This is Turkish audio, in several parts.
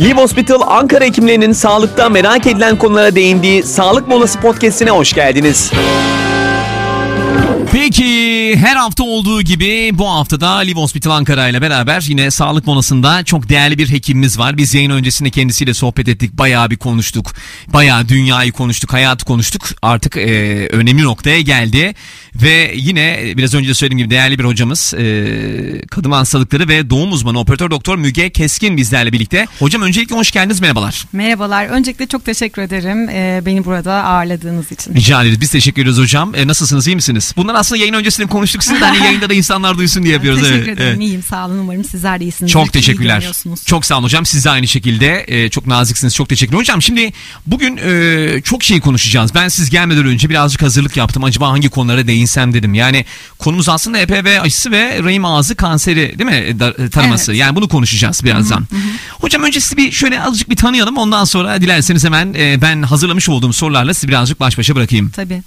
Live Hospital Ankara hekimlerinin sağlıkta merak edilen konulara değindiği Sağlık Molası Podcast'ine hoş geldiniz. Peki her hafta olduğu gibi bu haftada Live Hospital Ankara ile beraber yine sağlık molasında çok değerli bir hekimimiz var. Biz yayın öncesinde kendisiyle sohbet ettik. Bayağı bir konuştuk. Bayağı dünyayı konuştuk, hayatı konuştuk. Artık e, önemli noktaya geldi. Ve yine biraz önce de söylediğim gibi değerli bir hocamız e, kadın hastalıkları ve doğum uzmanı operatör doktor Müge Keskin bizlerle birlikte. Hocam öncelikle hoş geldiniz merhabalar. Merhabalar. Öncelikle çok teşekkür ederim e, beni burada ağırladığınız için. Rica ederiz. Biz teşekkür ediyoruz hocam. E, nasılsınız? iyi misiniz? Bunlar aslında yayın öncesinde konuştuk. Siz de hani yayında da insanlar duysun diye yapıyoruz. teşekkür evet, ederim. evet. İyiyim. Sağ olun. Umarım sizler de iyisiniz. Çok teşekkürler. Çok sağ olun hocam. Siz de aynı şekilde e, çok naziksiniz. Çok teşekkür Hocam şimdi bugün e, çok şey konuşacağız. Ben siz gelmeden önce birazcık hazırlık yaptım. Acaba hangi konulara değinsem dedim. Yani konumuz aslında HPV aşısı ve rahim ağzı kanseri değil mi? E, da- e, Taraması. Evet. Yani bunu konuşacağız birazdan. Hocam önce sizi bir şöyle azıcık bir tanıyalım. Ondan sonra dilerseniz hemen e, ben hazırlamış olduğum sorularla sizi birazcık baş başa bırakayım. Tabii.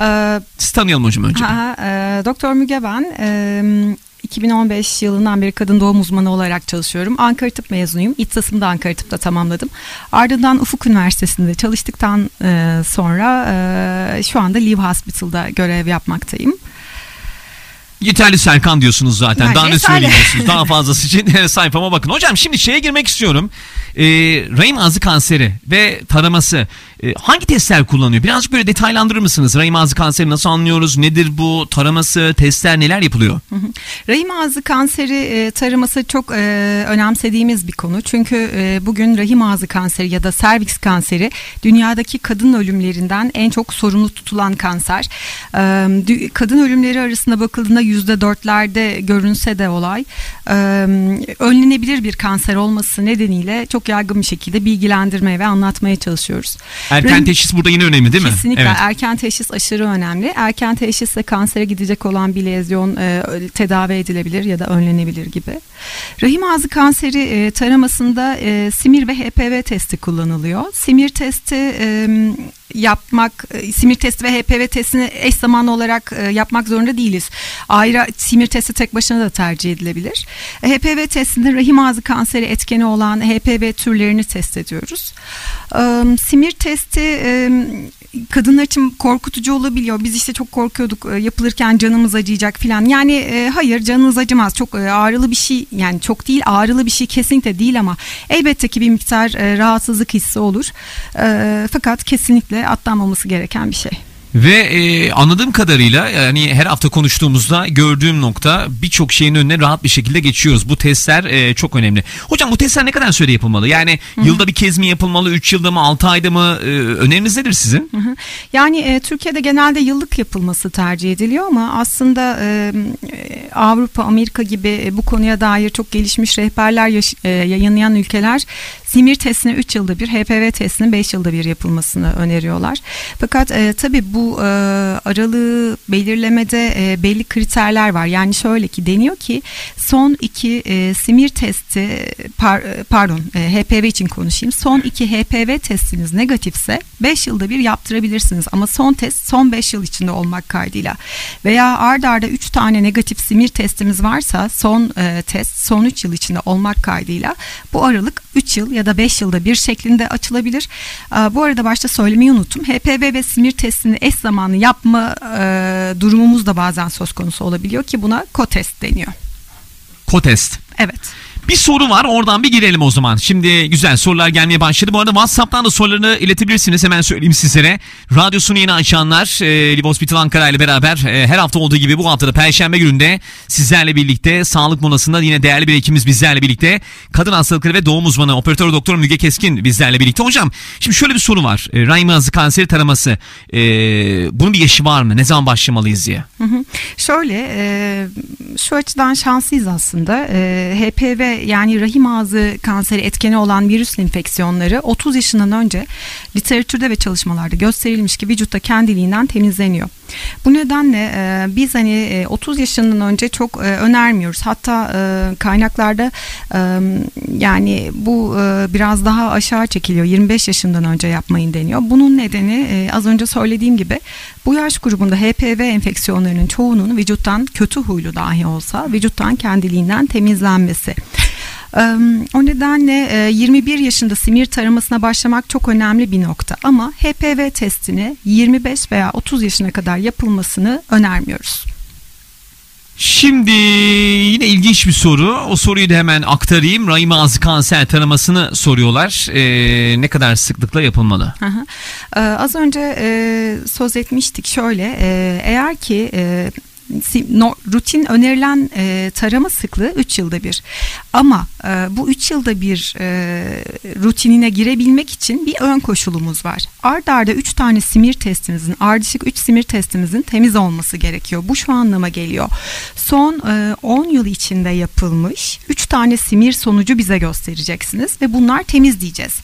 Ee, Sizi tanıyalım hocam önce. ha, e, Doktor Müge ben. E, 2015 yılından beri kadın doğum uzmanı olarak çalışıyorum. Ankara Tıp mezunuyum. İhtisasımı da Ankara Tıp'ta tamamladım. Ardından Ufuk Üniversitesi'nde çalıştıktan e, sonra e, şu anda Live Hospital'da görev yapmaktayım. Yeterli Serkan diyorsunuz zaten. Yani Daha ne söyleyeceksiniz? Daha fazlası için sayfama bakın. Hocam şimdi şeye girmek istiyorum. Ee, rahim ağzı kanseri ve taraması e, hangi testler kullanıyor? Birazcık böyle detaylandırır mısınız? Rahim ağzı kanseri nasıl anlıyoruz? Nedir bu? Taraması, testler neler yapılıyor? Rahim ağzı kanseri e, taraması çok e, önemsediğimiz bir konu. Çünkü e, bugün rahim ağzı kanseri ya da serviks kanseri dünyadaki kadın ölümlerinden en çok sorumlu tutulan kanser. E, kadın ölümleri arasında bakıldığında yüzde dörtlerde görünse de olay e, önlenebilir bir kanser olması nedeniyle çok yaygın bir şekilde bilgilendirmeye ve anlatmaya çalışıyoruz. Erken teşhis burada yine önemli değil mi? Kesinlikle Evet. erken teşhis aşırı önemli. Erken teşhisle kansere gidecek olan bir lezyon e, tedavi edilebilir ya da önlenebilir gibi. Rahim ağzı kanseri e, taramasında e, simir ve HPV testi kullanılıyor. Simir testi e, yapmak, e, simir testi ve HPV testini eş zamanlı olarak e, yapmak zorunda değiliz. Ayrı simir testi tek başına da tercih edilebilir. E, HPV testinde rahim ağzı kanseri etkeni olan HPV türlerini test ediyoruz. Simir testi kadınlar için korkutucu olabiliyor. Biz işte çok korkuyorduk yapılırken canımız acıyacak falan. Yani hayır canınız acımaz. Çok ağrılı bir şey yani çok değil ağrılı bir şey kesinlikle değil ama elbette ki bir miktar rahatsızlık hissi olur. Fakat kesinlikle atlanmaması gereken bir şey. Ve e, anladığım kadarıyla yani her hafta konuştuğumuzda gördüğüm nokta birçok şeyin önüne rahat bir şekilde geçiyoruz. Bu testler e, çok önemli. Hocam bu testler ne kadar süre yapılmalı? Yani yılda bir kez mi yapılmalı? 3 yılda mı? 6 ayda mı? E, öneriniz nedir sizin? Hı hı. Yani e, Türkiye'de genelde yıllık yapılması tercih ediliyor ama aslında e, e, Avrupa, Amerika gibi e, bu konuya dair çok gelişmiş rehberler e, yayınlayan ülkeler simir testini 3 yılda bir, HPV testinin 5 yılda bir yapılmasını öneriyorlar. Fakat e, tabii bu e, aralığı belirlemede e, belli kriterler var. Yani şöyle ki deniyor ki son iki e, simir testi par- e, pardon e, HPV için konuşayım. Son iki HPV testiniz negatifse 5 yılda bir yaptırabilirsiniz ama son test son 5 yıl içinde olmak kaydıyla. Veya ard arda 3 tane negatif simir testimiz varsa son e, test son 3 yıl içinde olmak kaydıyla bu aralık 3 yıl ya da 5 yılda bir şeklinde açılabilir. Bu arada başta söylemeyi unuttum. HPV ve simir testini eş zamanlı yapma e, durumumuz da bazen söz konusu olabiliyor ki buna kotest deniyor. Kotest. Evet. Bir soru var oradan bir girelim o zaman. Şimdi güzel sorular gelmeye başladı. Bu arada WhatsApp'tan da sorularını iletebilirsiniz. Hemen söyleyeyim sizlere. Radyosunu yeni açanlar e, Live Hospital Ankara ile beraber e, her hafta olduğu gibi bu haftada Perşembe gününde sizlerle birlikte sağlık molasında yine değerli bir ekibimiz bizlerle birlikte. Kadın hastalıkları ve doğum uzmanı operatör doktor Müge Keskin bizlerle birlikte. Hocam şimdi şöyle bir soru var. E, rahim ağzı kanseri taraması. E, bunun bir yaşı var mı? Ne zaman başlamalıyız diye. Hı hı. Şöyle e, şu açıdan şanslıyız aslında. E, HPV yani rahim ağzı kanseri etkeni olan virüs enfeksiyonları 30 yaşından önce literatürde ve çalışmalarda gösterilmiş ki vücutta kendiliğinden temizleniyor. Bu nedenle e, biz hani e, 30 yaşından önce çok e, önermiyoruz. Hatta e, kaynaklarda e, yani bu e, biraz daha aşağı çekiliyor. 25 yaşından önce yapmayın deniyor. Bunun nedeni e, az önce söylediğim gibi bu yaş grubunda HPV enfeksiyonlarının çoğunun vücuttan kötü huylu dahi olsa vücuttan kendiliğinden temizlenmesi. O nedenle 21 yaşında simir taramasına başlamak çok önemli bir nokta ama HPV testini 25 veya 30 yaşına kadar yapılmasını önermiyoruz. Şimdi yine ilginç bir soru. O soruyu da hemen aktarayım. Rahim ağzı kanser taramasını soruyorlar. Ee, ne kadar sıklıkla yapılmalı? Ee, az önce e, söz etmiştik. Şöyle e, eğer ki e, rutin önerilen e, tarama sıklığı 3 yılda bir. Ama e, bu 3 yılda bir e, rutinine girebilmek için bir ön koşulumuz var. Ard arda 3 tane simir testimizin, ardışık 3 simir testimizin temiz olması gerekiyor. Bu şu anlama geliyor. Son 10 e, yıl içinde yapılmış 3 tane simir sonucu bize göstereceksiniz ve bunlar temiz diyeceğiz.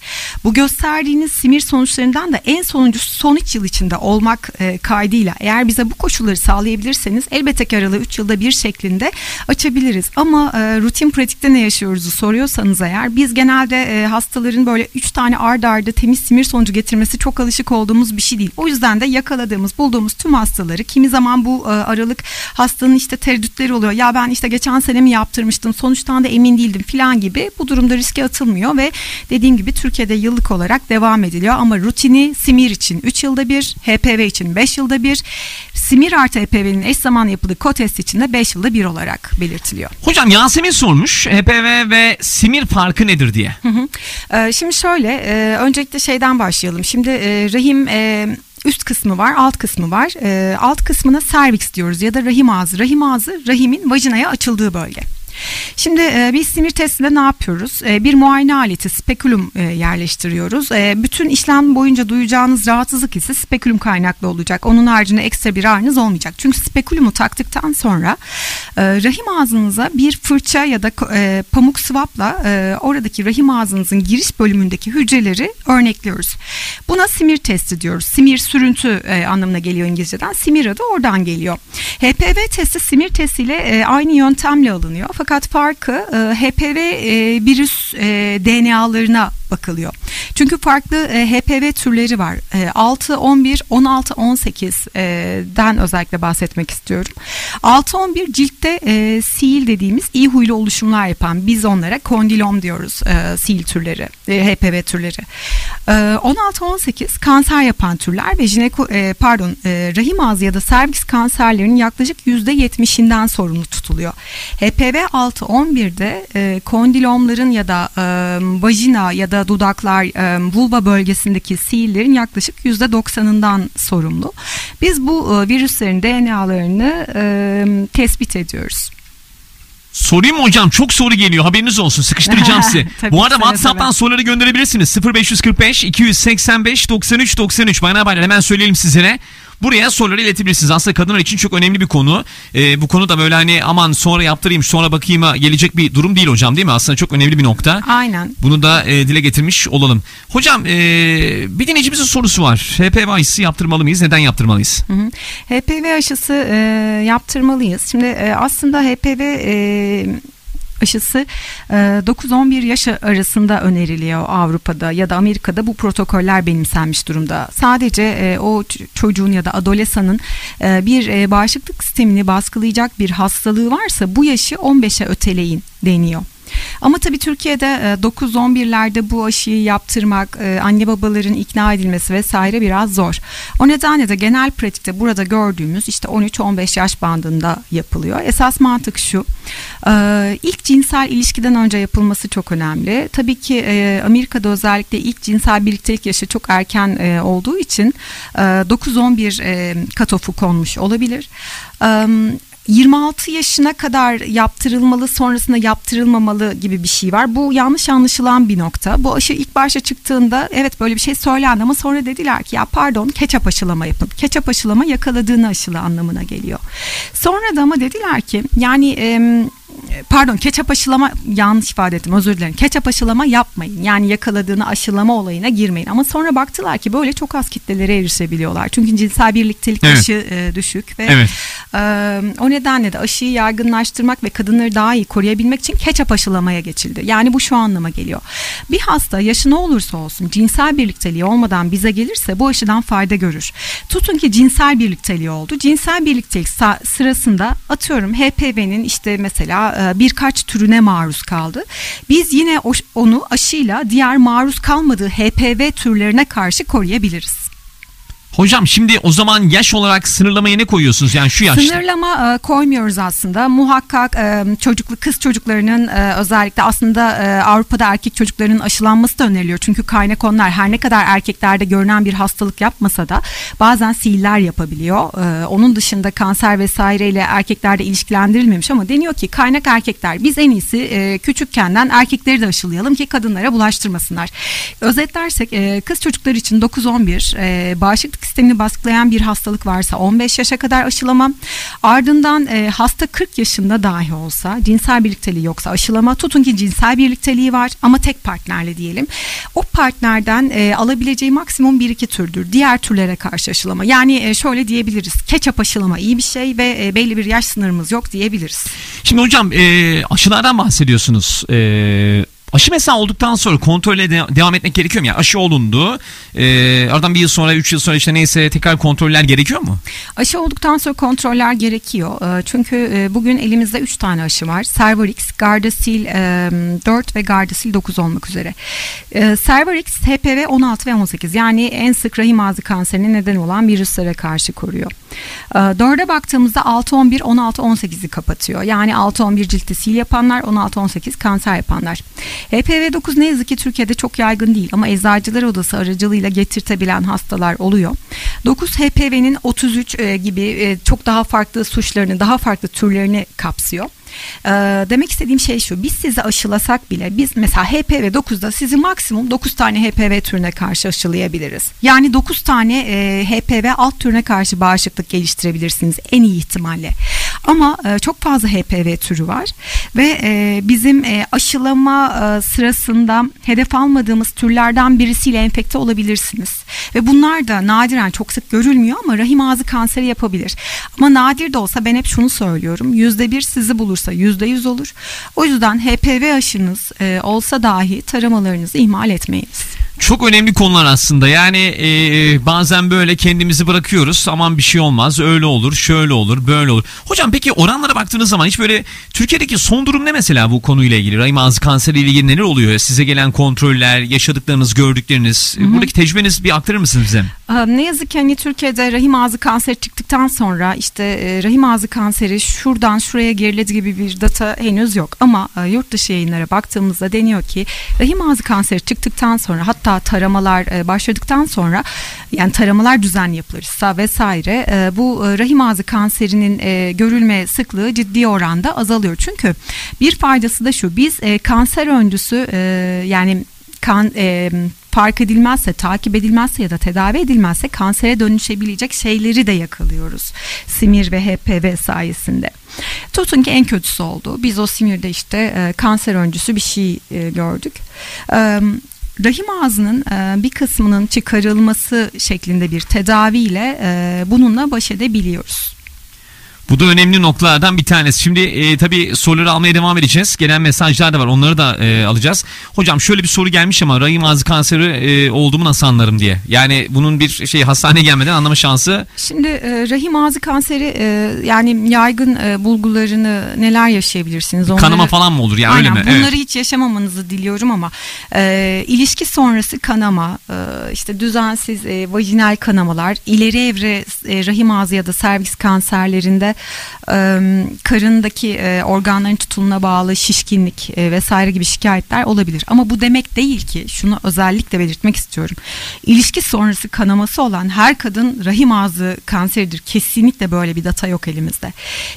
Bu gösterdiğiniz simir sonuçlarından da en sonuncusu son 3 yıl içinde olmak e, kaydıyla eğer bize bu koşulları sağlayabilirseniz elbette ki aralığı 3 yılda bir şeklinde açabiliriz. Ama e, rutin pratikte ne yaşıyoruzu soruyorsanız eğer biz genelde e, hastaların böyle 3 tane ard arda temiz simir sonucu getirmesi çok alışık olduğumuz bir şey değil. O yüzden de yakaladığımız, bulduğumuz tüm hastaları kimi zaman bu e, aralık hastanın işte tereddütleri oluyor. Ya ben işte geçen sene mi yaptırmıştım sonuçtan da emin değildim filan gibi bu durumda riske atılmıyor ve dediğim gibi Türkiye'de yıllık olarak devam ediliyor ama rutini simir için 3 yılda bir, HPV için 5 yılda bir, simir artı HPV'nin eş zamanlı zaman yapıldığı KOTEST için de 5 yılda bir olarak belirtiliyor. Hocam Yasemin sormuş HPV ve simir farkı nedir diye. Hı hı. Ee, şimdi şöyle e, öncelikle şeyden başlayalım. Şimdi e, rahim e, üst kısmı var, alt kısmı var. E, alt kısmına serviks diyoruz ya da rahim ağzı. Rahim ağzı rahimin vajinaya açıldığı bölge. Şimdi e, biz sinir testinde ne yapıyoruz? E, bir muayene aleti spekulum e, yerleştiriyoruz. E, bütün işlem boyunca duyacağınız rahatsızlık ise spekulum kaynaklı olacak. Onun haricinde ekstra bir ağrınız olmayacak. Çünkü spekulumu taktıktan sonra e, rahim ağzınıza bir fırça ya da e, pamuk swapla e, oradaki rahim ağzınızın giriş bölümündeki hücreleri örnekliyoruz. Buna simir testi diyoruz. Simir sürüntü e, anlamına geliyor İngilizceden. Simir adı oradan geliyor. HPV testi simir testiyle e, aynı yöntemle alınıyor. Fakat farkı e, HPV e, virüs e, DNA'larına bakılıyor. Çünkü farklı e, HPV türleri var. E, 6, 11, 16, 18'den özellikle bahsetmek istiyorum. 6, 11 ciltte e, sil dediğimiz iyi huylu oluşumlar yapan biz onlara kondilom diyoruz e, sil türleri, e, HPV türleri. E, 16, 18 kanser yapan türler ve jineko, e, pardon e, rahim ağzı ya da serviks kanserlerinin yaklaşık %70'inden sorumlu tutuluyor. HPV 6, 11'de e, kondilomların ya da e, vajina ya da dudaklar, e, vulva bölgesindeki sihirlerin yaklaşık %90'ından sorumlu. Biz bu e, virüslerin DNA'larını e, tespit ediyoruz. Sorayım mı hocam? Çok soru geliyor. Haberiniz olsun. Sıkıştıracağım sizi. Bu arada WhatsApp'tan tabii. soruları gönderebilirsiniz. 0545 285 93 93. Bana haberler hemen söyleyelim sizlere. Buraya soruları iletebilirsiniz. Aslında kadınlar için çok önemli bir konu. Ee, bu konu da böyle hani aman sonra yaptırayım sonra bakayım'a gelecek bir durum değil hocam değil mi? Aslında çok önemli bir nokta. Aynen. Bunu da e, dile getirmiş olalım. Hocam e, bir dinleyicimizin sorusu var. HPV aşısı yaptırmalı mıyız? Neden yaptırmalıyız? Hı hı. HPV aşısı e, yaptırmalıyız. Şimdi e, aslında HPV e, aşısı 9-11 e, yaş arasında öneriliyor Avrupa'da ya da Amerika'da bu protokoller benimsenmiş durumda. Sadece e, o çocuğun ya da adolesanın e, bir bağışıklık sistemini baskılayacak bir hastalığı varsa bu yaşı 15'e öteleyin deniyor. Ama tabii Türkiye'de 9-11'lerde e, bu aşıyı yaptırmak, e, anne babaların ikna edilmesi vesaire biraz zor. O nedenle de genel pratikte burada gördüğümüz işte 13-15 yaş bandında yapılıyor. Esas mantık şu, e, ilk cinsel ilişkiden önce yapılması çok önemli. Tabii ki Amerika'da özellikle ilk cinsel birliktelik yaşı çok erken olduğu için 9-11 katofu konmuş olabilir. 26 yaşına kadar yaptırılmalı sonrasında yaptırılmamalı gibi bir şey var. Bu yanlış anlaşılan bir nokta. Bu aşı ilk başta çıktığında evet böyle bir şey söylendi ama sonra dediler ki ya pardon ketçap aşılama yapın. Ketçap aşılama yakaladığını aşılı anlamına geliyor. Sonra da ama dediler ki yani... E, pardon ketçap aşılama yanlış ifade ettim özür dilerim. Ketçap aşılama yapmayın. Yani yakaladığını aşılama olayına girmeyin. Ama sonra baktılar ki böyle çok az kitlelere erişebiliyorlar. Çünkü cinsel birliktelik Evet. yaşı e, düşük ve Evet. e, o nedenle de aşıyı yaygınlaştırmak ve kadınları daha iyi koruyabilmek için ketçap aşılamaya geçildi. Yani bu şu anlama geliyor. Bir hasta yaşı ne olursa olsun cinsel birlikteliği olmadan bize gelirse bu aşıdan fayda görür. Tutun ki cinsel birlikteliği oldu. Cinsel birliktelik sırasında atıyorum HPV'nin işte mesela birkaç türüne maruz kaldı. Biz yine onu aşıyla diğer maruz kalmadığı HPV türlerine karşı koruyabiliriz. Hocam şimdi o zaman yaş olarak sınırlamaya ne koyuyorsunuz? Yani şu yaşta. Sınırlama e, koymuyoruz aslında. Muhakkak e, çocuklu kız çocuklarının e, özellikle aslında e, Avrupa'da erkek çocuklarının aşılanması da öneriliyor. Çünkü kaynak onlar her ne kadar erkeklerde görünen bir hastalık yapmasa da bazen sihirler yapabiliyor. E, onun dışında kanser vesaireyle erkeklerde ilişkilendirilmemiş ama deniyor ki kaynak erkekler biz en iyisi e, küçükkenden erkekleri de aşılayalım ki kadınlara bulaştırmasınlar. Özetlersek e, kız çocuklar için 9-11 e, bağışıklık sistemini baskılayan bir hastalık varsa 15 yaşa kadar aşılama. Ardından e, hasta 40 yaşında dahi olsa cinsel birlikteliği yoksa aşılama. Tutun ki cinsel birlikteliği var ama tek partnerle diyelim. O partnerden e, alabileceği maksimum 1-2 türdür. Diğer türlere karşı aşılama. Yani e, şöyle diyebiliriz. Ketçap aşılama iyi bir şey ve e, belli bir yaş sınırımız yok diyebiliriz. Şimdi hocam e, aşılardan bahsediyorsunuz. E, aşı mesela olduktan sonra kontrole de- devam etmek gerekiyor mu? Yani aşı olundu. E, aradan bir yıl sonra, üç yıl sonra işte neyse tekrar kontroller gerekiyor mu? Aşı olduktan sonra kontroller gerekiyor. E, Çünkü e, bugün elimizde 3 tane aşı var. Cervarix, Gardasil e, 4 ve Gardasil 9 olmak üzere. E, Cervarix HPV 16 ve 18 yani en sık rahim ağzı kanserine neden olan virüslere karşı koruyor. E, 4'e baktığımızda 6-11, 16-18'i kapatıyor. Yani 6-11 ciltte sil yapanlar, 16-18 kanser yapanlar. HPV 9 ne yazık ki Türkiye'de çok yaygın değil ama Eczacılar Odası aracılığıyla getirtebilen hastalar oluyor. 9 HPV'nin 33 e, gibi e, çok daha farklı suçlarını, daha farklı türlerini kapsıyor. Ee, demek istediğim şey şu biz sizi aşılasak bile biz mesela HPV 9'da sizi maksimum 9 tane HPV türüne karşı aşılayabiliriz. Yani 9 tane e, HPV alt türüne karşı bağışıklık geliştirebilirsiniz en iyi ihtimalle. Ama e, çok fazla HPV türü var ve e, bizim e, aşılama sırasında hedef almadığımız türlerden birisiyle enfekte olabilirsiniz. Ve bunlar da nadiren çok sık görülmüyor ama rahim ağzı kanseri yapabilir. Ama nadir de olsa ben hep şunu söylüyorum. Yüzde bir sizi bulursa yüzde yüz olur. O yüzden HPV aşınız olsa dahi taramalarınızı ihmal etmeyiniz. Çok önemli konular aslında. Yani e, bazen böyle kendimizi bırakıyoruz. Aman bir şey olmaz. Öyle olur, şöyle olur, böyle olur. Hocam peki oranlara baktığınız zaman hiç böyle Türkiye'deki son durum ne mesela bu konuyla ilgili? Rahim ağzı kanseriyle ilgili neler oluyor? Size gelen kontroller, yaşadıklarınız, gördükleriniz. Buradaki tecrübenizi bir aktarır mısınız bize? Ne yazık ki hani Türkiye'de rahim ağzı kanseri çıktıktan sonra işte e, rahim ağzı kanseri şuradan şuraya geriledi gibi bir data henüz yok. Ama e, yurt dışı yayınlara baktığımızda deniyor ki rahim ağzı kanseri çıktıktan sonra hatta taramalar e, başladıktan sonra yani taramalar düzenli yapılırsa vesaire e, bu e, rahim ağzı kanserinin görülme sıklığı ciddi oranda azalıyor. Çünkü bir faydası da şu biz kanser öncüsü yani kan e, fark edilmezse, takip edilmezse ya da tedavi edilmezse kansere dönüşebilecek şeyleri de yakalıyoruz. Simir ve HPV sayesinde. Tutun ki en kötüsü oldu. Biz o simirde işte e, kanser öncüsü bir şey e, gördük. E, rahim ağzının e, bir kısmının çıkarılması şeklinde bir tedaviyle e, bununla baş edebiliyoruz. Bu da önemli noktalardan bir tanesi. Şimdi e, tabii soruları almaya devam edeceğiz. Gelen mesajlar da var. Onları da e, alacağız. Hocam şöyle bir soru gelmiş ama rahim ağzı kanseri e, olduğumu nasıl anlarım diye. Yani bunun bir şey hastaneye gelmeden anlama şansı Şimdi e, rahim ağzı kanseri e, yani yaygın e, bulgularını neler yaşayabilirsiniz? Onları- kanama falan mı olur? Yani Aynen öyle mi? bunları Evet. hiç yaşamamanızı diliyorum ama e, ilişki sonrası kanama, e, işte düzensiz e, vajinal kanamalar, ileri evre e, rahim ağzı ya da servis kanserlerinde e, karındaki e, organların tutuluna bağlı şişkinlik e, vesaire gibi şikayetler olabilir. Ama bu demek değil ki şunu özellikle belirtmek istiyorum. İlişki sonrası kanaması olan her kadın rahim ağzı kanseridir. Kesinlikle böyle bir data yok elimizde.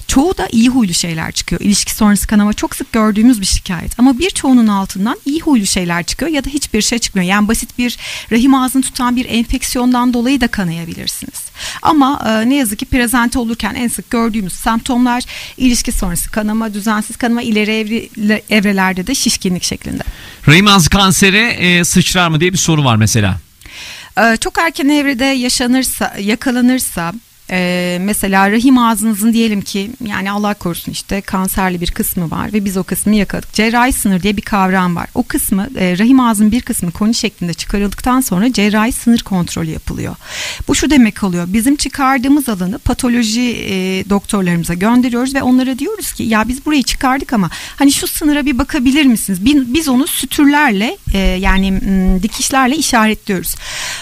Çoğu da iyi huylu şeyler çıkıyor. İlişki sonrası kanama çok sık gördüğümüz bir şikayet. Ama birçoğunun altından iyi huylu şeyler çıkıyor ya da hiçbir şey çıkmıyor. Yani basit bir rahim ağzını tutan bir enfeksiyondan dolayı da kanayabilirsiniz. Ama e, ne yazık ki prezente olurken en sık gördüğümüz semptomlar ilişki sonrası kanama, düzensiz kanama, ileri evre, evrelerde de şişkinlik şeklinde. Ağzı kanseri e, sıçrar mı diye bir soru var mesela. E, çok erken evrede yaşanırsa, yakalanırsa ee, mesela rahim ağzınızın diyelim ki yani Allah korusun işte kanserli bir kısmı var ve biz o kısmı yakaladık. Cerrahi sınır diye bir kavram var. O kısmı e, rahim ağzının bir kısmı koni şeklinde çıkarıldıktan sonra cerrahi sınır kontrolü yapılıyor. Bu şu demek oluyor. Bizim çıkardığımız alanı patoloji e, doktorlarımıza gönderiyoruz ve onlara diyoruz ki ya biz burayı çıkardık ama hani şu sınıra bir bakabilir misiniz? Biz onu sütürlerle e, yani m, dikişlerle işaretliyoruz.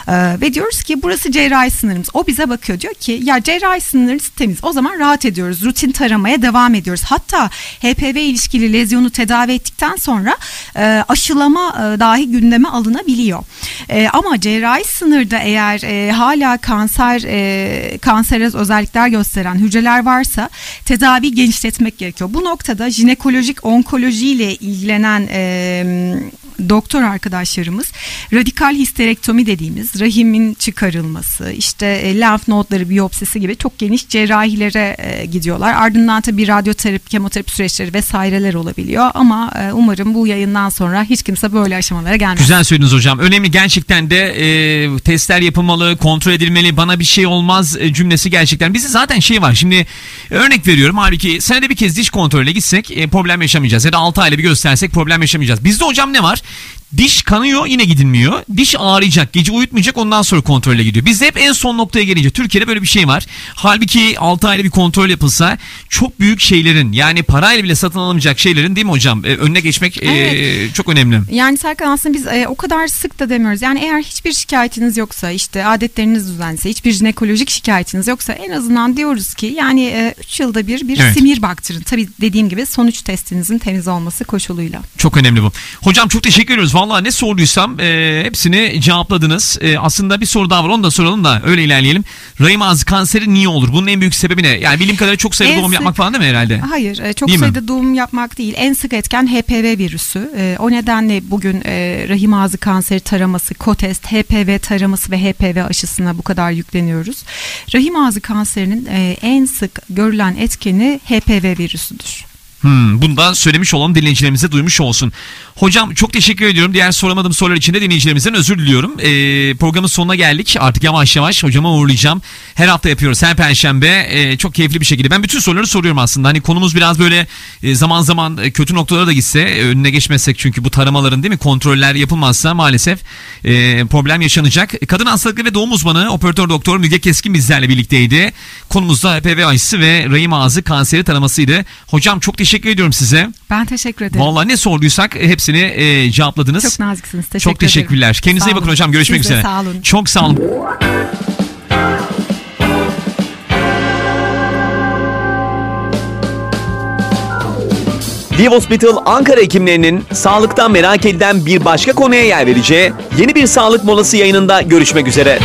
E, ve diyoruz ki burası cerrahi sınırımız. O bize bakıyor diyor ki ya cerrahi sınırımız temiz. O zaman rahat ediyoruz. Rutin taramaya devam ediyoruz. Hatta HPV ilişkili lezyonu tedavi ettikten sonra e, aşılama e, dahi gündeme alınabiliyor. E, ama cerrahi sınırda eğer e, hala kanser e, kanserez özellikler gösteren hücreler varsa tedavi genişletmek gerekiyor. Bu noktada jinekolojik onkolojiyle ilgilenen e, doktor arkadaşlarımız radikal histerektomi dediğimiz rahimin çıkarılması, işte e, lenf nodları biyopsisi gibi çok geniş cerrahilere e, gidiyorlar. Ardından tabii radyoterapi, kemoterapi süreçleri vesaireler olabiliyor ama e, umarım bu yayından sonra hiç kimse böyle aşamalara gelmez. Güzel söylediniz hocam. Önemli gerçekten de e, testler yapılmalı, kontrol edilmeli. Bana bir şey olmaz e, cümlesi gerçekten. Bizde zaten şey var. Şimdi örnek veriyorum. Halbuki senede bir kez diş kontrolüne gitsek e, problem yaşamayacağız. Ya da 6 ayda bir göstersek problem yaşamayacağız. Bizde hocam ne var? Diş kanıyor yine gidilmiyor. Diş ağrıyacak, gece uyutmayacak ondan sonra kontrole gidiyor. Bizde hep en son noktaya gelince Türkiye'de böyle bir şey var. Halbuki 6 ayda bir kontrol yapılsa çok büyük şeylerin yani parayla bile satın alamayacak şeylerin değil mi hocam? Ee, önüne geçmek evet. e, çok önemli. Yani Serkan aslında biz e, o kadar sık da demiyoruz. Yani eğer hiçbir şikayetiniz yoksa işte adetleriniz düzense hiçbir jinekolojik şikayetiniz yoksa en azından diyoruz ki yani 3 e, yılda bir bir evet. simir baktırın. Tabii dediğim gibi sonuç testinizin temiz olması koşuluyla. Çok önemli bu. Hocam çok teşekkür ediyoruz. Vallahi ne sorduysam e, hepsini cevapladınız. E, aslında bir soru daha var onu da soralım da öyle ilerleyelim. Rahim ağzı kanseri niye olur? Bunun en büyük sebebi ne? Yani bilim kadarıyla çok sayıda en doğum sık, yapmak falan değil mi herhalde? Hayır e, çok değil sayıda mi? doğum yapmak değil. En sık etken HPV virüsü. E, o nedenle bugün e, rahim ağzı kanseri taraması, kotest, HPV taraması ve HPV aşısına bu kadar yükleniyoruz. Rahim ağzı kanserinin e, en sık görülen etkeni HPV virüsüdür. Hmm, bundan söylemiş olan dinleyicilerimize duymuş olsun. Hocam çok teşekkür ediyorum. Diğer soramadığım sorular için de dinleyicilerimizden özür diliyorum. Ee, programın sonuna geldik. Artık yavaş yavaş hocama uğurlayacağım. Her hafta yapıyoruz. Her perşembe e, çok keyifli bir şekilde. Ben bütün soruları soruyorum aslında. Hani konumuz biraz böyle e, zaman zaman e, kötü noktalara da gitse e, önüne geçmezsek çünkü bu taramaların değil mi kontroller yapılmazsa maalesef e, problem yaşanacak. Kadın hastalıkları ve doğum uzmanı operatör doktor Müge Keskin bizlerle birlikteydi. Konumuz da HPV aşısı ve rahim ağzı kanseri taramasıydı. Hocam çok teşekkür ediyorum size. Ben teşekkür ederim. Vallahi ne sorduysak hepsi hepsini e, cevapladınız. Çok naziksiniz. Teşekkür Çok teşekkürler. Ederim. Kendinize iyi bakın hocam. Görüşmek Siz üzere. sağ olun. Çok sağ olun. Live Hospital Ankara hekimlerinin sağlıktan merak edilen bir başka konuya yer vereceği yeni bir sağlık molası yayınında görüşmek üzere.